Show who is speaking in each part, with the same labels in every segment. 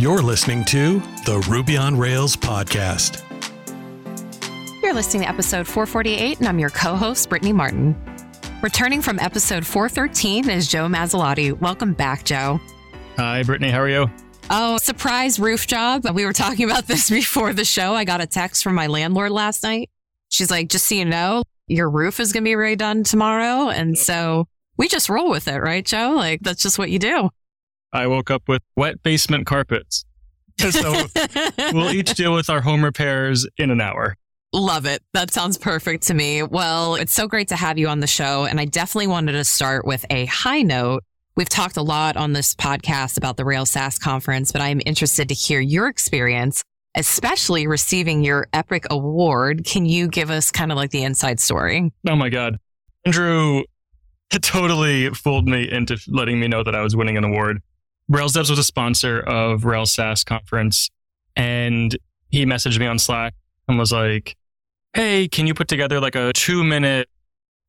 Speaker 1: You're listening to the Ruby on Rails podcast.
Speaker 2: You're listening to episode 448, and I'm your co host, Brittany Martin. Returning from episode 413 is Joe Masilotti. Welcome back, Joe.
Speaker 3: Hi, Brittany. How are you?
Speaker 2: Oh, surprise roof job. We were talking about this before the show. I got a text from my landlord last night. She's like, just so you know, your roof is going to be redone tomorrow. And so we just roll with it, right, Joe? Like, that's just what you do.
Speaker 3: I woke up with wet basement carpets. So we'll each deal with our home repairs in an hour.
Speaker 2: Love it. That sounds perfect to me. Well, it's so great to have you on the show. And I definitely wanted to start with a high note. We've talked a lot on this podcast about the Rails SaaS conference, but I'm interested to hear your experience, especially receiving your Epic Award. Can you give us kind of like the inside story?
Speaker 3: Oh my God. Andrew totally fooled me into letting me know that I was winning an award. Rails Devs was a sponsor of Rails SaaS conference, and he messaged me on Slack and was like, "Hey, can you put together like a two minute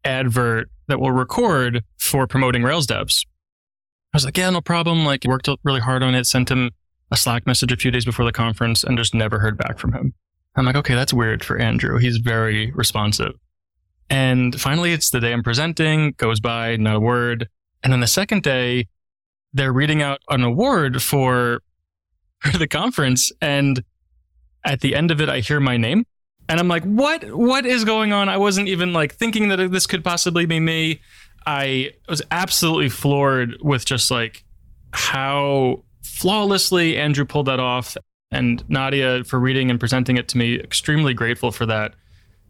Speaker 3: advert that we'll record for promoting Rails Devs?" I was like, "Yeah, no problem." Like, worked really hard on it. Sent him a Slack message a few days before the conference, and just never heard back from him. I'm like, "Okay, that's weird for Andrew. He's very responsive." And finally, it's the day I'm presenting. Goes by, not a word. And then the second day, they're reading out an award for, for the conference. And at the end of it, I hear my name and I'm like, what, what is going on? I wasn't even like thinking that this could possibly be me. I was absolutely floored with just like how flawlessly Andrew pulled that off and Nadia for reading and presenting it to me. Extremely grateful for that.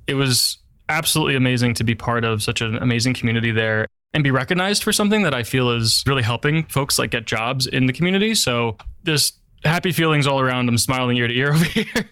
Speaker 3: It was absolutely amazing to be part of such an amazing community there and be recognized for something that I feel is really helping folks like get jobs in the community. So just happy feelings all around. I'm smiling ear to ear over here.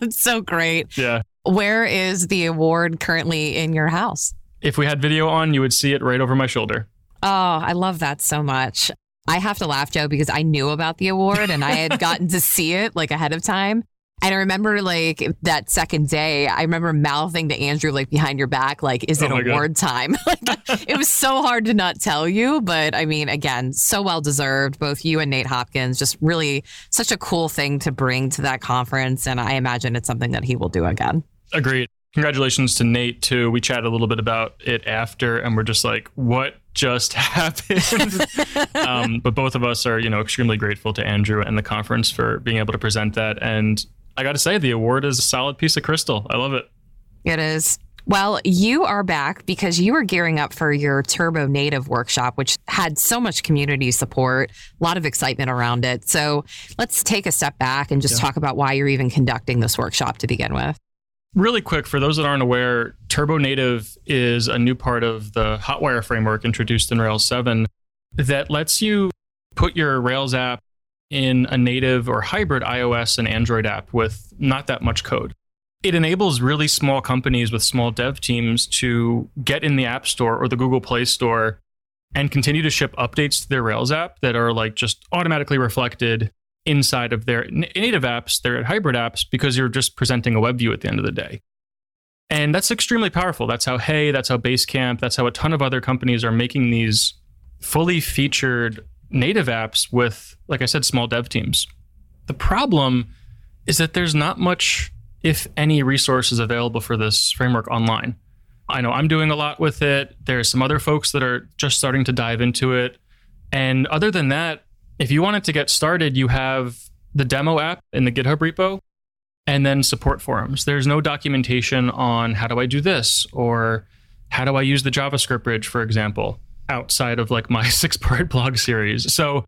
Speaker 2: That's so great.
Speaker 3: Yeah.
Speaker 2: Where is the award currently in your house?
Speaker 3: If we had video on, you would see it right over my shoulder.
Speaker 2: Oh, I love that so much. I have to laugh, Joe, because I knew about the award and I had gotten to see it like ahead of time. And I remember like that second day, I remember mouthing to Andrew like behind your back, like, is it
Speaker 3: Oh
Speaker 2: award time? like, it was so hard to not tell you. But I mean, again, so well deserved. Both you and Nate Hopkins, just really such a cool thing to bring to that conference. And I imagine it's something that he will do again.
Speaker 3: Agreed. Congratulations to Nate too. We chatted a little bit about it after, and we're just like, what just happened? um, but both of us are, you know, extremely grateful to Andrew and the conference for being able to present that. And I got to say, the award is a solid piece of crystal. I love it.
Speaker 2: It is. Well, you are back because you were gearing up for your Turbo Native workshop, which had so much community support, a lot of excitement around it. So let's take a step back and just
Speaker 3: Yeah.
Speaker 2: talk about why you're even conducting this workshop to begin with.
Speaker 3: Really quick, for those that aren't aware, Turbo Native is a new part of the Hotwire framework introduced in Rails 7 that lets you put your Rails app in a native or hybrid iOS and Android app with not that much code. It enables really small companies with small dev teams to get in the App Store or the Google Play Store and continue to ship updates to their Rails app that are like just automatically reflected inside of their native apps, their hybrid apps, because you're just presenting a web view at the end of the day. And that's extremely powerful. That's how Hey, that's how Basecamp, that's how a ton of other companies are making these fully featured native apps with, like I said, small dev teams. The problem is that there's not much, if any, resources available for this framework online. I know I'm doing a lot with it. There's some other folks that are just starting to dive into it. And other than that, if you wanted to get started, you have the demo app in the GitHub repo and then support forums. There's no documentation on how do I do this or how do I use the JavaScript bridge, for example, outside of like my six part blog series. So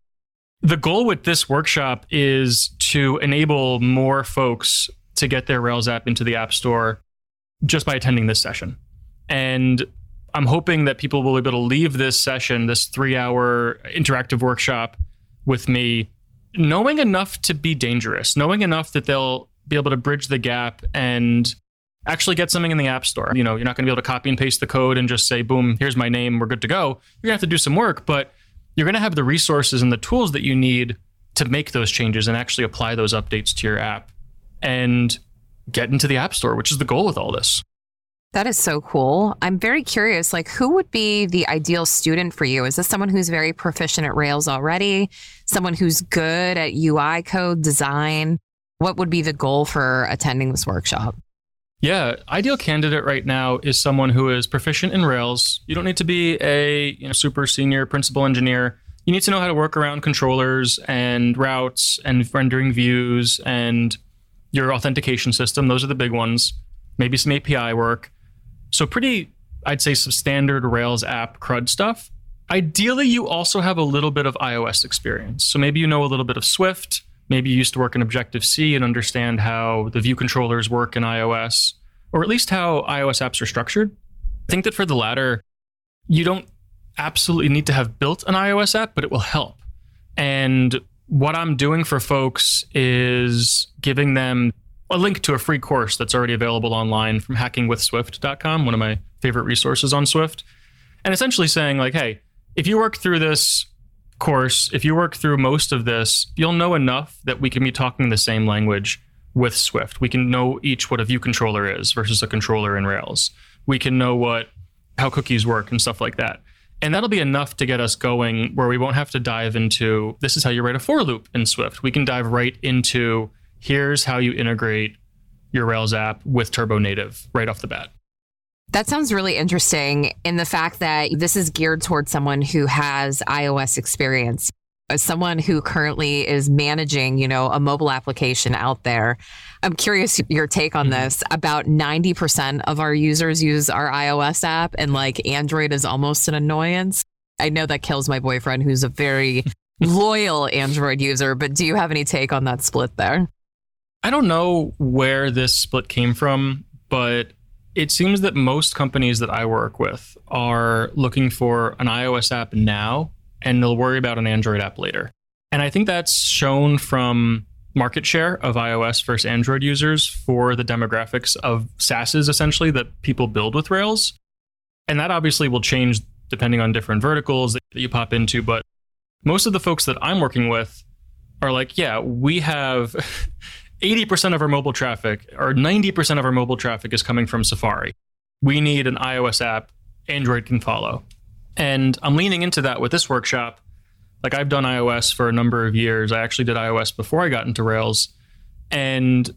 Speaker 3: the goal with this workshop is to enable more folks to get their Rails app into the App Store just by attending this session. And I'm hoping that people will be able to leave this session, this three hour interactive workshop with me, knowing enough to be dangerous, knowing enough that they'll be able to bridge the gap and actually get something in the App Store. You know, you're not going to be able to copy and paste the code and just say, boom, here's my name, we're good to go. You're going to have to do some work, but you're going to have the resources and the tools that you need to make those changes and actually apply those updates to your app and get into the App Store, which is the goal with all this.
Speaker 2: That is so cool. I'm very curious, like who would be the ideal student for you? Is this someone who's very proficient at Rails already? Someone who's good at UI code design? What would be the goal for attending this workshop?
Speaker 3: Yeah, ideal candidate right now is someone who is proficient in Rails. You don't need to be a you know, super senior principal engineer. You need to know how to work around controllers and routes and rendering views and your authentication system. Those are the big ones. Maybe some API work. So pretty, I'd say, some standard Rails app CRUD stuff. Ideally, you also have a little bit of iOS experience. So maybe you know a little bit of Swift. Maybe you used to work in Objective C and understand how the view controllers work in iOS, or at least how iOS apps are structured. I think that for the latter, you don't absolutely need to have built an iOS app, but it will help. And what I'm doing for folks is giving them a link to a free course that's already available online from hackingwithswift.com, one of my favorite resources on Swift. And essentially saying, like, hey, if you work through this course, if you work through most of this, you'll know enough that we can be talking the same language with Swift. We can know each what a view controller is versus a controller in Rails. We can know what how cookies work and stuff like that. And that'll be enough to get us going where we won't have to dive into this is how you write a for loop in Swift. We can dive right into here's how you integrate your Rails app with Turbo Native right off the bat.
Speaker 2: That sounds really interesting in the fact that this is geared towards someone who has iOS experience. As someone who currently is managing, you know, a mobile application out there, I'm curious your take on mm-hmm. this. About 90% of our users use our iOS app and like Android is almost an annoyance. I know that kills my boyfriend who's a very loyal Android user, but do you have any take on that split there?
Speaker 3: I don't know where this split came from, but it seems that most companies that I work with are looking for an iOS app now and they'll worry about an Android app later. And I think that's shown from market share of iOS versus Android users for the demographics of SaaSes essentially that people build with Rails. And that obviously will change depending on different verticals that you pop into. But most of the folks that I'm working with are like, yeah, we have 80% of our mobile traffic or 90% of our mobile traffic is coming from Safari. We need an iOS app Android can follow. And I'm leaning into that with this workshop. Like I've done iOS for a number of years. I actually did iOS before I got into Rails. And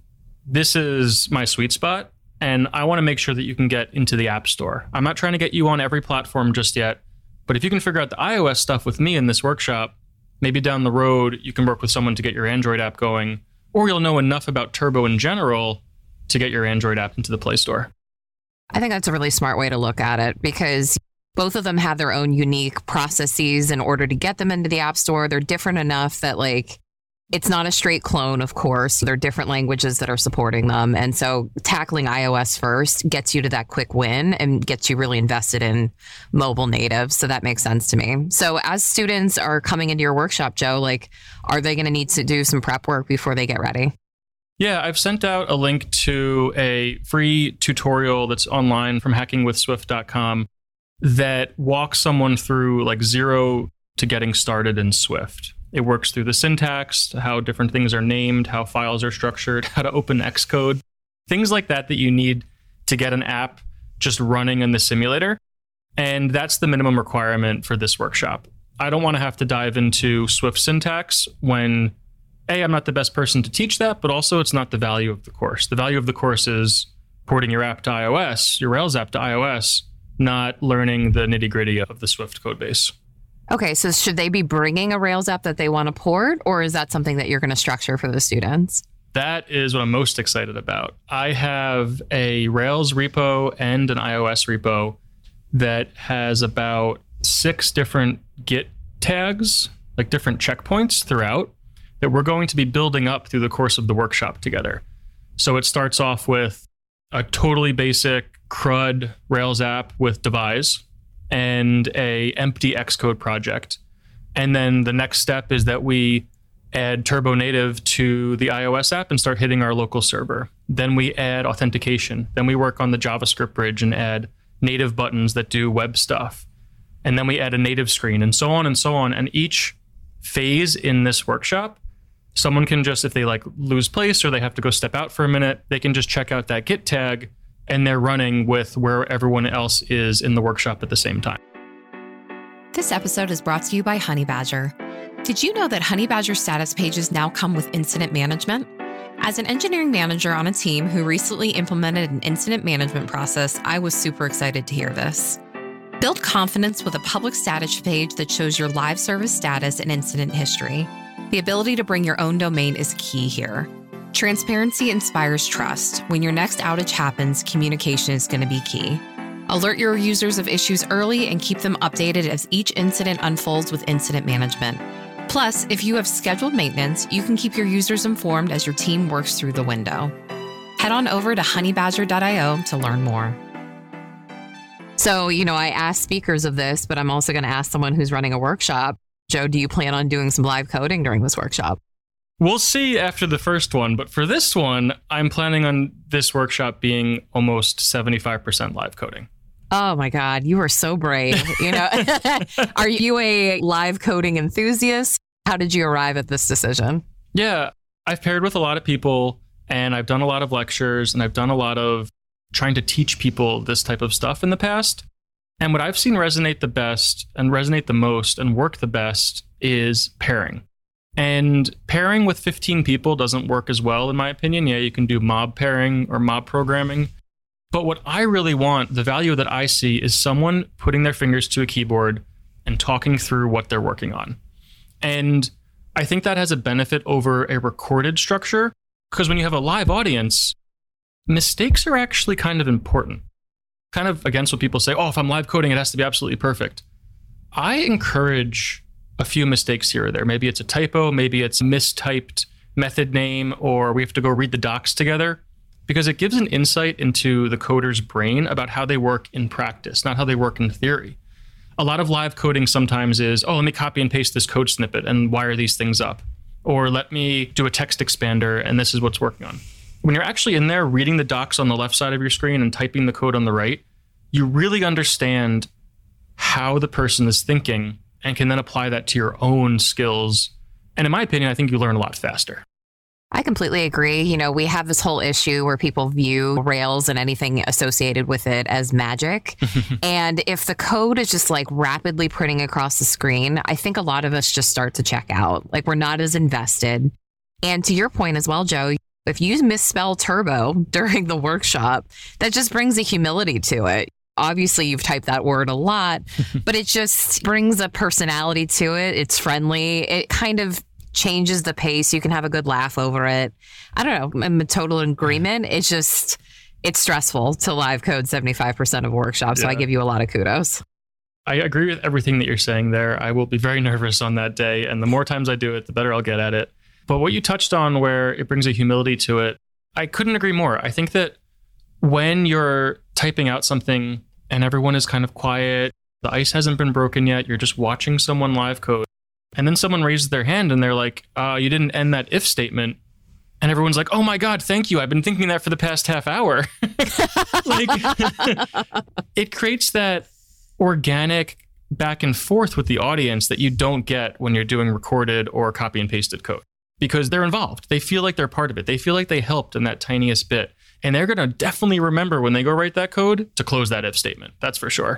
Speaker 3: this is my sweet spot. And I want to make sure that you can get into the App Store. I'm not trying to get you on every platform just yet. But if you can figure out the iOS stuff with me in this workshop, maybe down the road you can work with someone to get your Android app going or you'll know enough about Turbo in general to get your Android app into the Play Store.
Speaker 2: I think that's a really smart way to look at it because both of them have their own unique processes in order to get them into the App Store. They're different enough that, like, it's not a straight clone, of course. There are different languages that are supporting them. And so tackling iOS first gets you to that quick win and gets you really invested in mobile native. So that makes sense to me. So as students are coming into your workshop, Joe, like, are they going to need to do some prep work before they get ready?
Speaker 3: Yeah, I've sent out a link to a free tutorial that's online from hackingwithswift.com that walks someone through like zero to getting started in Swift. It works through the syntax, how different things are named, how files are structured, how to open Xcode, things like that that you need to get an app just running in the simulator. And that's the minimum requirement for this workshop. I don't want to have to dive into Swift syntax when A, I'm not the best person to teach that, but also it's not the value of the course. The value of the course is porting your app to iOS, your Rails app to iOS, not learning the nitty gritty of the Swift code base.
Speaker 2: Okay, so should they be bringing a Rails app that they want to port, or is that something that you're going to structure for the students?
Speaker 3: That is what I'm most excited about. I have a Rails repo and an iOS repo that has about six different Git tags, like different checkpoints throughout, that we're going to be building up through the course of the workshop together. So it starts off with a totally basic CRUD Rails app with Devise and a empty Xcode project. And then the next step is that we add Turbo Native to the iOS app and start hitting our local server. Then we add authentication. Then we work on the JavaScript bridge and add native buttons that do web stuff. And then we add a native screen and so on and so on. And each phase in this workshop, someone can just, if they like lose place or they have to go step out for a minute, they can just check out that Git tag and they're running with where everyone else is in the workshop at the same time.
Speaker 2: This episode is brought to you by Honeybadger. Did you know that Honeybadger status pages now come with incident management? As an engineering manager on a team who recently implemented an incident management process, I was super excited to hear this. Build confidence with a public status page that shows your live service status and incident history. The ability to bring your own domain is key here. Transparency inspires trust. When your next outage happens, communication is going to be key. Alert your users of issues early and keep them updated as each incident unfolds with incident management. Plus, if you have scheduled maintenance, you can keep your users informed as your team works through the window. Head on over to honeybadger.io to learn more. So, you know, I ask speakers of this, but I'm also going to ask someone who's running a workshop. Joe, do you plan on doing some live coding during this workshop?
Speaker 3: We'll see after the first one, but for this one, I'm planning on this workshop being almost 75% live coding.
Speaker 2: Oh my God, you are so brave. You know, are you a live coding enthusiast? How did you arrive at this decision?
Speaker 3: Yeah, I've paired with a lot of people and I've done a lot of lectures and I've done a lot of trying to teach people this type of stuff in the past. And what I've seen resonate the best and resonate the most and work the best is pairing. And pairing with 15 people doesn't work as well, in my opinion. Yeah, you can do mob pairing or mob programming. But what I really want, the value that I see, is someone putting their fingers to a keyboard and talking through what they're working on. And I think that has a benefit over a recorded structure because when you have a live audience, mistakes are actually kind of important. Kind of against what people say, oh, if I'm live coding, it has to be absolutely perfect. I encourage a few mistakes here or there. Maybe it's a typo, maybe it's a mistyped method name, or we have to go read the docs together because it gives an insight into the coder's brain about how they work in practice, not how they work in theory. A lot of live coding sometimes is, oh, let me copy and paste this code snippet and wire these things up. Or let me do a text expander and this is what's working on. When you're actually in there reading the docs on the left side of your screen and typing the code on the right, you really understand how the person is thinking and can then apply that to your own skills. And in my opinion, I think you learn a lot faster.
Speaker 2: I completely agree. You know, we have this whole issue where people view Rails and anything associated with it as magic. and if the code is just like rapidly printing across the screen, I think a lot of us just start to check out. Like we're not as invested. And to your point as well, Joe, if you misspell turbo during the workshop, that just brings a humility to it. Obviously, you've typed that word a lot, but it just brings a personality to it. It's friendly. It kind of changes the pace. You can have a good laugh over it. I don't know. I'm a total agreement. It's just, it's stressful to live code 75% of workshops. Yeah. So I give you a lot of kudos.
Speaker 3: I agree with everything that you're saying there. I will be very nervous on that day. And the more times I do it, the better I'll get at it. But what you touched on, where it brings a humility to it, I couldn't agree more. I think that when you're typing out something and everyone is kind of quiet, the ice hasn't been broken yet, you're just watching someone live code and then someone raises their hand and they're like, uh, you didn't end that if statement. And everyone's like, oh my God, thank you. I've been thinking that for the past half hour. like, it creates that organic back and forth with the audience that you don't get when you're doing recorded or copy and pasted code because they're involved. They feel like they're part of it. They feel like they helped in that tiniest bit. And they're going to definitely remember when they go write that code to close that if statement. That's for sure.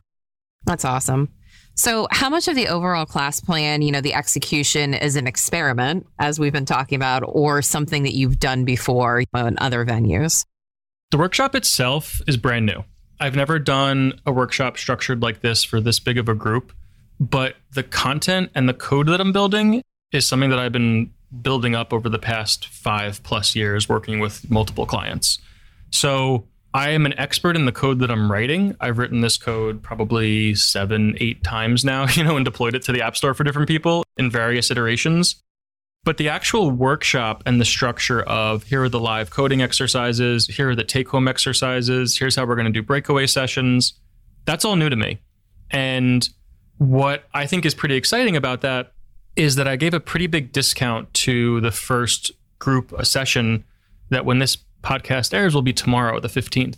Speaker 2: That's awesome. So, how much of the overall class plan, you know, the execution is an experiment, as we've been talking about, or something that you've done before in other venues?
Speaker 3: The workshop itself is brand new. I've never done a workshop structured like this for this big of a group, but the content and the code that I'm building is something that I've been building up over the past five plus years working with multiple clients. So, I am an expert in the code that I'm writing. I've written this code probably seven, eight times now, you know, and deployed it to the App Store for different people in various iterations. But the actual workshop and the structure of here are the live coding exercises, here are the take home exercises, here's how we're going to do breakaway sessions, that's all new to me. And what I think is pretty exciting about that is that I gave a pretty big discount to the first group a session that when this podcast airs will be tomorrow, the 15th.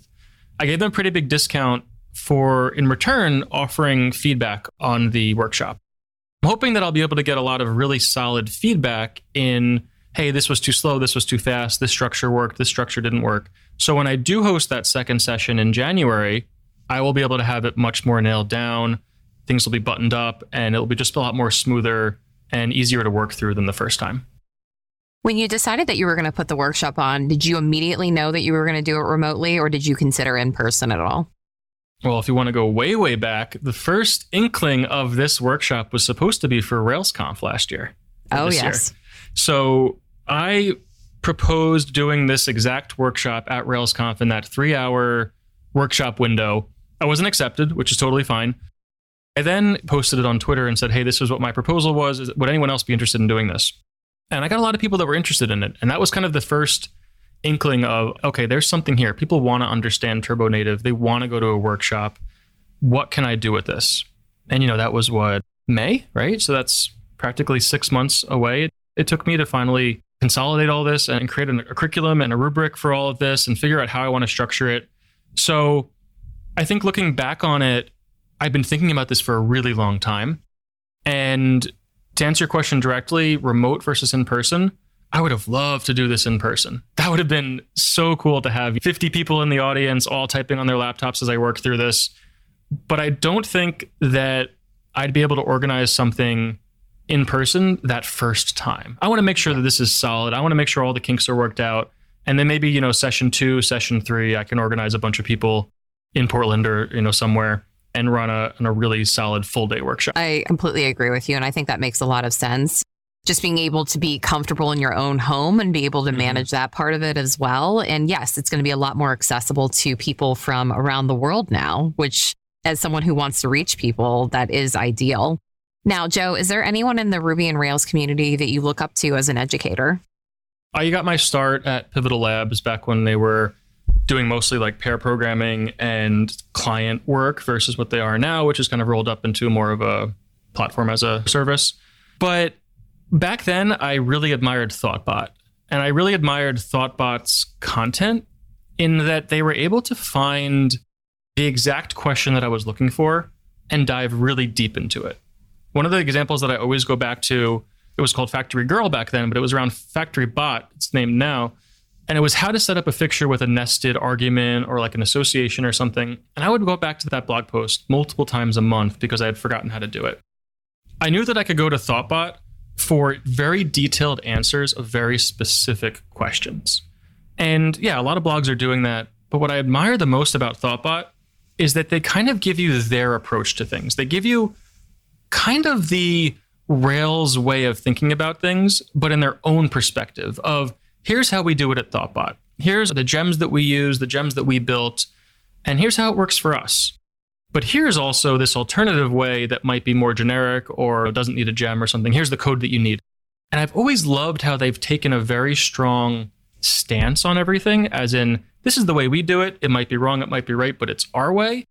Speaker 3: I gave them a pretty big discount for, in return, offering feedback on the workshop. I'm hoping that I'll be able to get a lot of really solid feedback in hey, this was too slow, this was too fast, this structure worked, this structure didn't work. So when I do host that second session in January, I will be able to have it much more nailed down. Things will be buttoned up and it'll be just a lot more smoother and easier to work through than the first time.
Speaker 2: When you decided that you were going to put the workshop on, did you immediately know that you were going to do it remotely or did you consider in person at all?
Speaker 3: Well, if you want to go way, way back, the first inkling of this workshop was supposed to be for RailsConf last year.
Speaker 2: Oh, yes.
Speaker 3: Year. So I proposed doing this exact workshop at RailsConf in that three hour workshop window. I wasn't accepted, which is totally fine. I then posted it on Twitter and said, hey, this is what my proposal was. Would anyone else be interested in doing this? And I got a lot of people that were interested in it. And that was kind of the first inkling of, okay, there's something here. People want to understand Turbo Native. They want to go to a workshop. What can I do with this? And, you know, that was what, May, right? So that's practically six months away. It took me to finally consolidate all this and create a, a curriculum and a rubric for all of this and figure out how I want to structure it. So I think looking back on it, I've been thinking about this for a really long time. And to answer your question directly, remote versus in person, I would have loved to do this in person. That would have been so cool to have 50 people in the audience all typing on their laptops as I work through this. But I don't think that I'd be able to organize something in person that first time. I want to make sure that this is solid. I want to make sure all the kinks are worked out. And then maybe, you know, session two, session three, I can organize a bunch of people in Portland or, you know, somewhere and run a, a really solid full day workshop.
Speaker 2: I completely agree with you. And I think that makes a lot of sense. Just being able to be comfortable in your own home and be able to mm-hmm. manage that part of it as well. And yes, it's going to be a lot more accessible to people from around the world now, which, as someone who wants to reach people, that is ideal. Now, Joe, is there anyone in the Ruby and Rails community that you look up to as an educator?
Speaker 3: I got my start at Pivotal Labs back when they were doing mostly like pair programming and client work versus what they are now, which is kind of rolled up into more of a platform as a service. But back then, I really admired Thoughtbot. And I really admired Thoughtbot's content in that they were able to find the exact question that I was looking for and dive really deep into it. One of the examples that I always go back to, it was called Factory Girl back then, but it was around Factory Bot, it's named now and it was how to set up a fixture with a nested argument or like an association or something. And I would go back to that blog post multiple times a month because I had forgotten how to do it. I knew that I could go to Thoughtbot for very detailed answers of very specific questions. And yeah, a lot of blogs are doing that. But what I admire the most about Thoughtbot is that they kind of give you their approach to things. They give you kind of the Rails way of thinking about things, but in their own perspective of here's how we do it at Thoughtbot. Here's the gems that we use, the gems that we built, and here's how it works for us. But here's also this alternative way that might be more generic or doesn't need a gem or something. Here's the code that you need. And I've always loved how they've taken a very strong stance on everything, as in, this is the way we do it. It might be wrong, it might be right, but it's our way.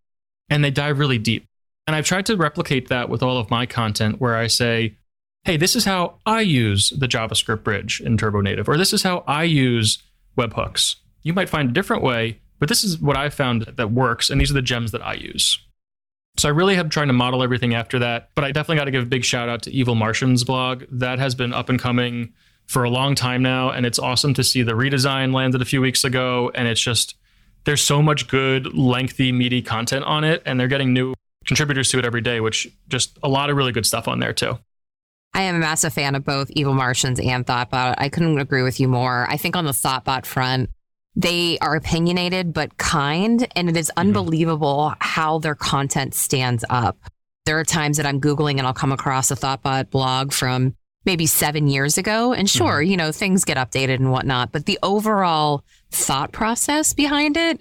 Speaker 3: And they dive really deep. And I've tried to replicate that with all of my content where I say, hey, this is how I use the JavaScript bridge in Turbo Native, or this is how I use webhooks. You might find a different way, but this is what I found that works, and these are the gems that I use. So I really have trying to model everything after that, but I definitely got to give a big shout out to Evil Martian's blog. That has been up and coming for a long time now, and it's awesome to see the redesign landed a few weeks ago, and it's just there's so much good, lengthy, meaty content on it, and they're getting new contributors to it every day, which just a lot of really good stuff on there too.
Speaker 2: I am a massive fan of both Evil Martians and Thoughtbot. I couldn't agree with you more. I think on the Thoughtbot front, they are opinionated but kind, and it is mm-hmm. unbelievable how their content stands up. There are times that I'm Googling and I'll come across a Thoughtbot blog from maybe seven years ago. And sure, mm-hmm. you know, things get updated and whatnot, but the overall thought process behind it,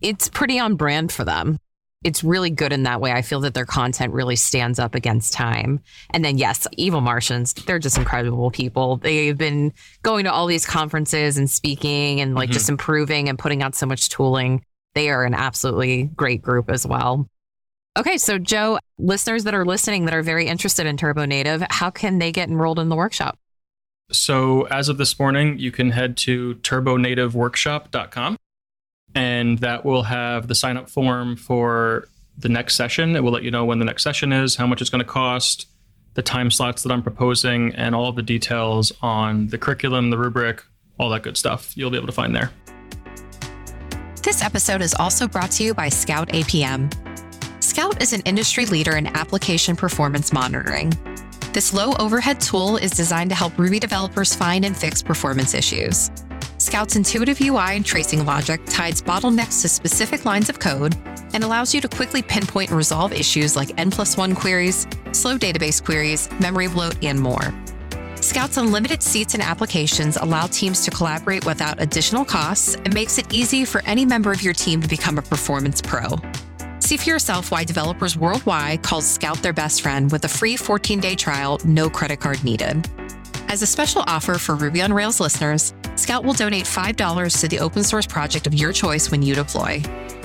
Speaker 2: it's pretty on brand for them it's really good in that way. I feel that their content really stands up against time. And then, yes, Evil Martians, they're just incredible people. They've been going to all these conferences and speaking and like mm-hmm. just improving and putting out so much tooling. They are an absolutely great group as well. Okay, so Joe, listeners that are listening that are very interested in Turbo Native, how can they get enrolled in the workshop?
Speaker 3: So, as of this morning, you can head to turbonativeworkshop.com and that will have the sign up form for the next session. It will let you know when the next session is, how much it's going to cost, the time slots that I'm proposing, and all the details on the curriculum, the rubric, all that good stuff you'll be able to find there.
Speaker 2: This episode is also brought to you by Scout APM. Scout is an industry leader in application performance monitoring. This low overhead tool is designed to help Ruby developers find and fix performance issues. Scout's intuitive UI and tracing logic ties bottlenecks to specific lines of code and allows you to quickly pinpoint and resolve issues like N plus one queries, slow database queries, memory bloat, and more. Scout's unlimited seats and applications allow teams to collaborate without additional costs and makes it easy for any member of your team to become a performance pro. See for yourself why developers worldwide call Scout their best friend with a free 14 day trial, no credit card needed. As a special offer for Ruby on Rails listeners, Scout will donate $5 to the open source project of your choice when you deploy.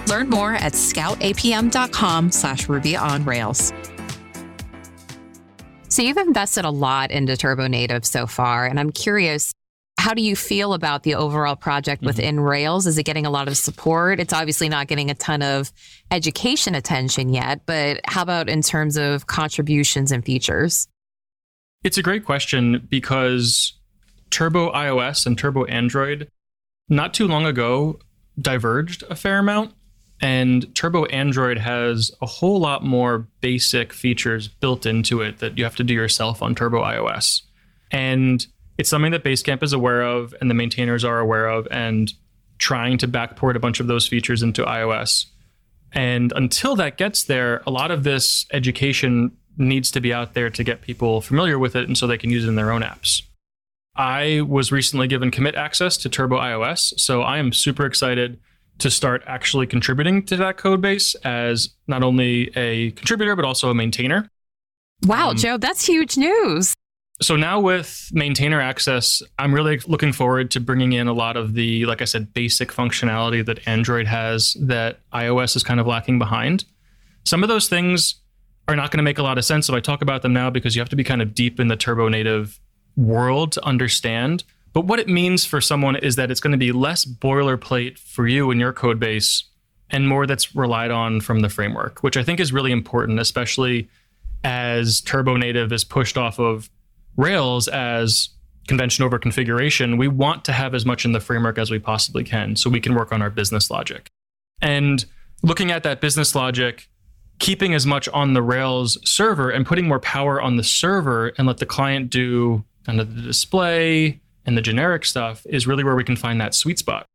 Speaker 2: Learn more at scoutapm.com slash Ruby on Rails. So you've invested a lot into Turbo Native so far, and I'm curious, how do you feel about the overall project mm-hmm. within mm-hmm. Rails? Is it getting a lot of support? It's obviously not getting a ton of education attention yet, but how about in terms of contributions and features?
Speaker 3: It's a great question because Turbo iOS and Turbo Android not too long ago diverged a fair amount. And Turbo Android has a whole lot more basic features built into it that you have to do yourself on Turbo iOS. And it's something that Basecamp is aware of and the maintainers are aware of and trying to backport a bunch of those features into iOS. And until that gets there, a lot of this education needs to be out there to get people familiar with it and so they can use it in their own apps. I was recently given commit access to Turbo iOS, so I am super excited to start actually contributing to that code base as not only a contributor, but also a maintainer.
Speaker 2: Wow, um, Joe, that's huge news.
Speaker 3: So now with maintainer access, I'm really looking forward to bringing in a lot of the, like I said, basic functionality that Android has that iOS is kind of lacking behind. Some of those things are not going to make a lot of sense if I talk about them now because you have to be kind of deep in the turbo native world to understand. But what it means for someone is that it's going to be less boilerplate for you and your code base and more that's relied on from the framework, which I think is really important, especially as Turbo Native is pushed off of Rails as convention over configuration. We want to have as much in the framework as we possibly can so we can work on our business logic. And looking at that business logic, keeping as much on the Rails server and putting more power on the server and let the client do of the display, and the generic stuff is really where we can find that sweet spot.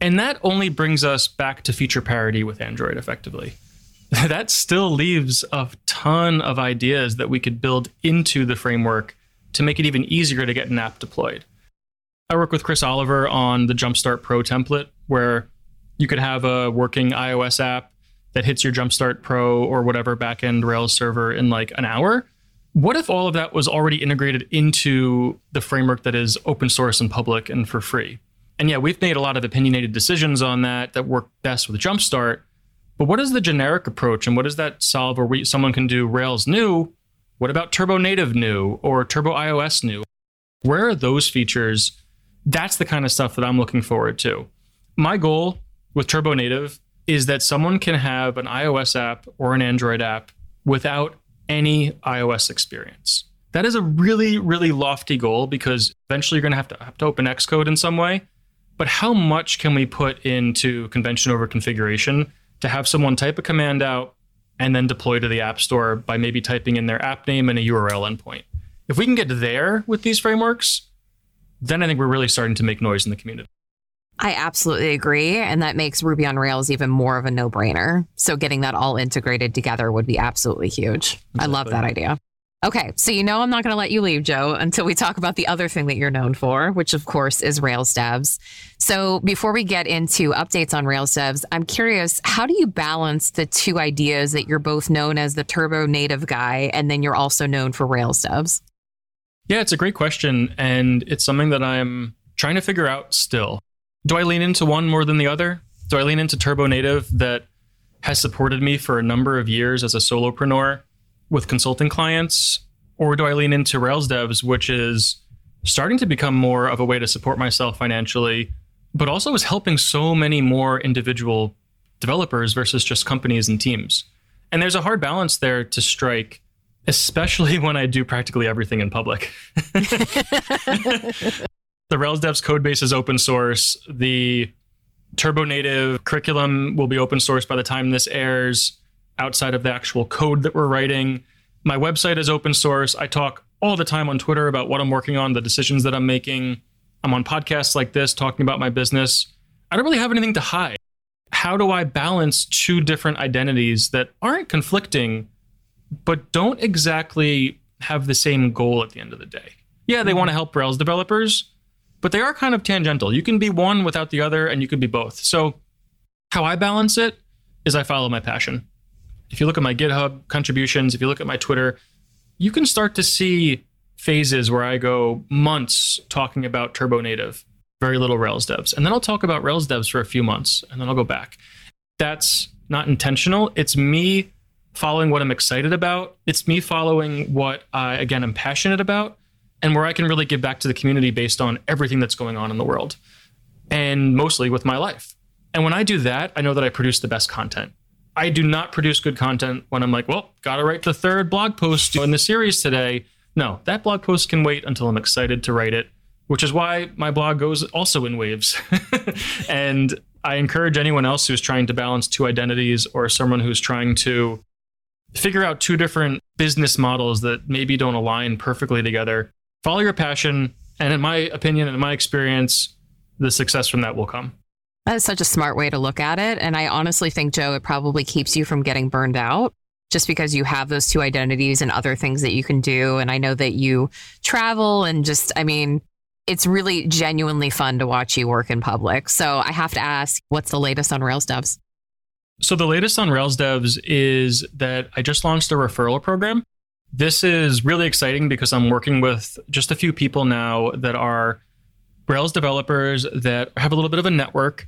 Speaker 3: And that only brings us back to feature parity with Android effectively. that still leaves a ton of ideas that we could build into the framework to make it even easier to get an app deployed. I work with Chris Oliver on the Jumpstart Pro template, where you could have a working iOS app that hits your Jumpstart Pro or whatever backend Rails server in like an hour what if all of that was already integrated into the framework that is open source and public and for free? And yeah, we've made a lot of opinionated decisions on that that work best with Jumpstart. But what is the generic approach and what does that solve where we, someone can do Rails new? What about Turbo Native new or Turbo iOS new? Where are those features? That's the kind of stuff that I'm looking forward to. My goal with Turbo Native is that someone can have an iOS app or an Android app without any iOS experience. That is a really, really lofty goal because eventually you're going to have to have to open Xcode in some way. But how much can we put into convention over configuration to have someone type a command out and then deploy to the App Store by maybe typing in their app name and a URL endpoint? If we can get there with these frameworks, then I think we're really starting to make noise in the community.
Speaker 2: I absolutely agree. And that makes Ruby on Rails even more of a no brainer. So getting that all integrated together would be absolutely huge. Exactly. I love that idea. Okay, so you know I'm not going to let you leave, Joe, until we talk about the other thing that you're known for, which of course is Rails devs. So before we get into updates on Rails devs, I'm curious, how do you balance the two ideas that you're both known as the turbo native guy and then you're also known for Rails devs?
Speaker 3: Yeah, it's a great question. And it's something that I'm trying to figure out still do I lean into one more than the other? Do I lean into Turbo Native that has supported me for a number of years as a solopreneur with consulting clients? Or do I lean into Rails Devs, which is starting to become more of a way to support myself financially, but also is helping so many more individual developers versus just companies and teams? And there's a hard balance there to strike, especially when I do practically everything in public. the Rails Devs code base is open source. The Turbo Native curriculum will be open source by the time this airs outside of the actual code that we're writing. My website is open source. I talk all the time on Twitter about what I'm working on, the decisions that I'm making. I'm on podcasts like this talking about my business. I don't really have anything to hide. How do I balance two different identities that aren't conflicting, but don't exactly have the same goal at the end of the day? Yeah, they want to help Rails developers, but they are kind of tangential. You can be one without the other, and you can be both. So, how I balance it is I follow my passion. If you look at my GitHub contributions, if you look at my Twitter, you can start to see phases where I go months talking about Turbo Native, very little Rails devs. And then I'll talk about Rails devs for a few months, and then I'll go back. That's not intentional. It's me following what I'm excited about. It's me following what I, again, am passionate about and where I can really give back to the community based on everything that's going on in the world and mostly with my life. And when I do that, I know that I produce the best content. I do not produce good content when I'm like, well, got to write the third blog post in the series today. No, that blog post can wait until I'm excited to write it, which is why my blog goes also in waves. and I encourage anyone else who's trying to balance two identities or someone who's trying to figure out two different business models that maybe don't align perfectly together. Follow your passion. And in my opinion, and in my experience, the success from that will come.
Speaker 2: That is such a smart way to look at it. And I honestly think, Joe, it probably keeps you from getting burned out just because you have those two identities and other things that you can do. And I know that you travel and just, I mean, it's really genuinely fun to watch you work in public. So I have to ask, what's the latest on Rails devs?
Speaker 3: So the latest on Rails devs is that I just launched a referral program. This is really exciting because I'm working with just a few people now that are Rails developers that have a little bit of a network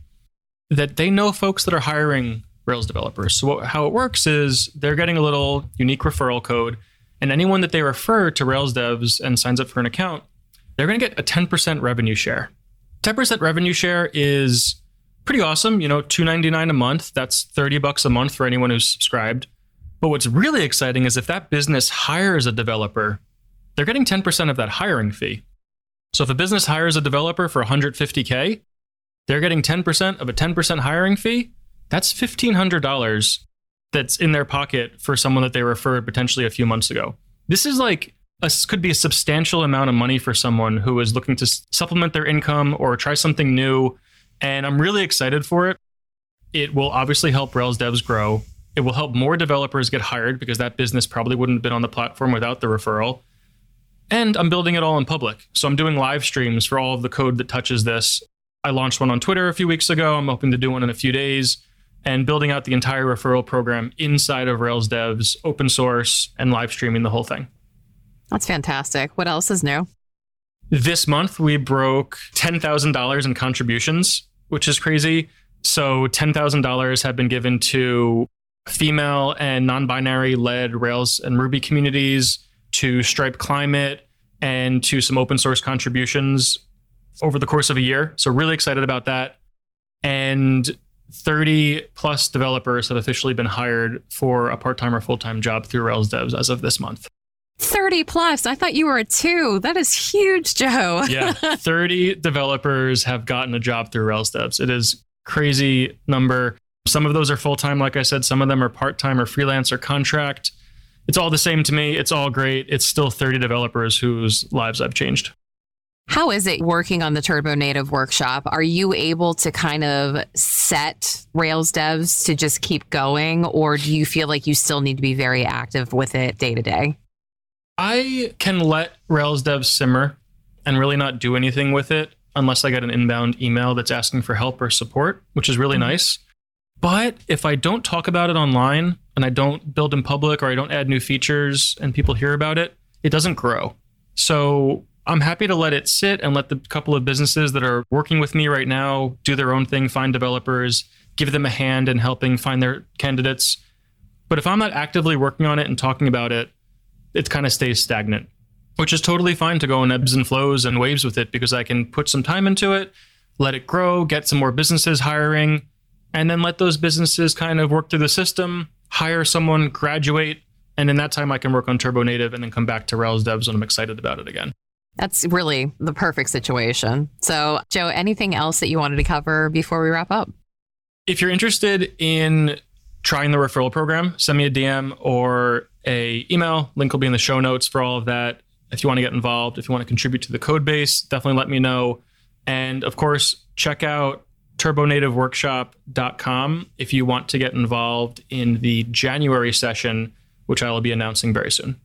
Speaker 3: that they know folks that are hiring Rails developers. So what, how it works is they're getting a little unique referral code, and anyone that they refer to Rails devs and signs up for an account, they're going to get a 10% revenue share. 10% revenue share is pretty awesome. You know, 299 a month. That's 30 bucks a month for anyone who's subscribed. But what's really exciting is if that business hires a developer, they're getting 10% of that hiring fee. So if a business hires a developer for 150K, they're getting 10% of a 10% hiring fee. That's $1,500 that's in their pocket for someone that they referred potentially a few months ago. This is like a, could be a substantial amount of money for someone who is looking to supplement their income or try something new. And I'm really excited for it. It will obviously help Rails devs grow. It will help more developers get hired because that business probably wouldn't have been on the platform without the referral. And I'm building it all in public. So I'm doing live streams for all of the code that touches this I launched one on Twitter a few weeks ago. I'm hoping to do one in a few days and building out the entire referral program inside of Rails devs, open source, and live streaming the whole thing.
Speaker 2: That's fantastic. What else is new?
Speaker 3: This month, we broke $10,000 in contributions, which is crazy. So, $10,000 have been given to female and non binary led Rails and Ruby communities, to Stripe Climate, and to some open source contributions over the course of a year. So really excited about that. And 30 plus developers have officially been hired for a part-time or full-time job through Rails Devs as of this month.
Speaker 2: 30 plus. I thought you were a two. That is huge, Joe.
Speaker 3: yeah. 30 developers have gotten a job through Rails Devs. It is crazy number. Some of those are full-time, like I said. Some of them are part-time or freelance or contract. It's all the same to me. It's all great. It's still 30 developers whose lives I've changed.
Speaker 2: How is it working on the Turbo Native workshop? Are you able to kind of set Rails devs to just keep going, or do you feel like you still need to be very active with it day to day?
Speaker 3: I can let Rails devs simmer and really not do anything with it unless I get an inbound email that's asking for help or support, which is really mm-hmm. nice. But if I don't talk about it online and I don't build in public or I don't add new features and people hear about it, it doesn't grow. So I'm happy to let it sit and let the couple of businesses that are working with me right now do their own thing, find developers, give them a hand in helping find their candidates. But if I'm not actively working on it and talking about it, it kind of stays stagnant, which is totally fine to go in ebbs and flows and waves with it because I can put some time into it, let it grow, get some more businesses hiring, and then let those businesses kind of work through the system, hire someone, graduate, And in that time, I can work on Turbo Native and then come back to Rails devs when I'm excited about it again.
Speaker 2: That's really the perfect situation. So, Joe, anything else that you wanted to cover before we wrap up?
Speaker 3: If you're interested in trying the referral program, send me a DM or a email. Link will be in the show notes for all of that. If you want to get involved, if you want to contribute to the code base, definitely let me know. And of course, check out turbonativeworkshop.com if you want to get involved in the January session, which I will be announcing very soon.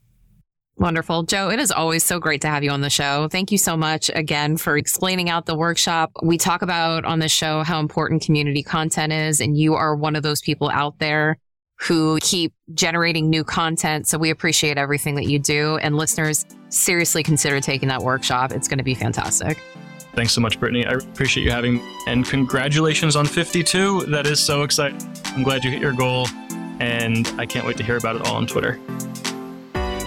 Speaker 2: Wonderful. Joe, it is always so great to have you on the show. Thank you so much again for explaining out the workshop. We talk about on the show how important community content is, and you are one of those people out there who keep generating new content. So we appreciate everything that you do. And listeners, seriously consider taking that workshop. It's going to be fantastic.
Speaker 3: Thanks so much, Brittany. I appreciate you having and congratulations on 52. That is so exciting. I'm glad you hit your goal and I can't wait to hear about it all on Twitter.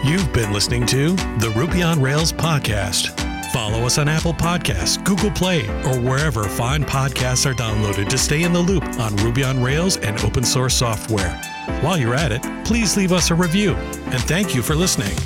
Speaker 1: You've been listening to the Ruby on Rails podcast. Follow us on Apple Podcasts, Google Play, or wherever fine podcasts are downloaded to stay in the loop on Ruby on Rails and open source software. While you're at it, please leave us a review. And thank you for listening.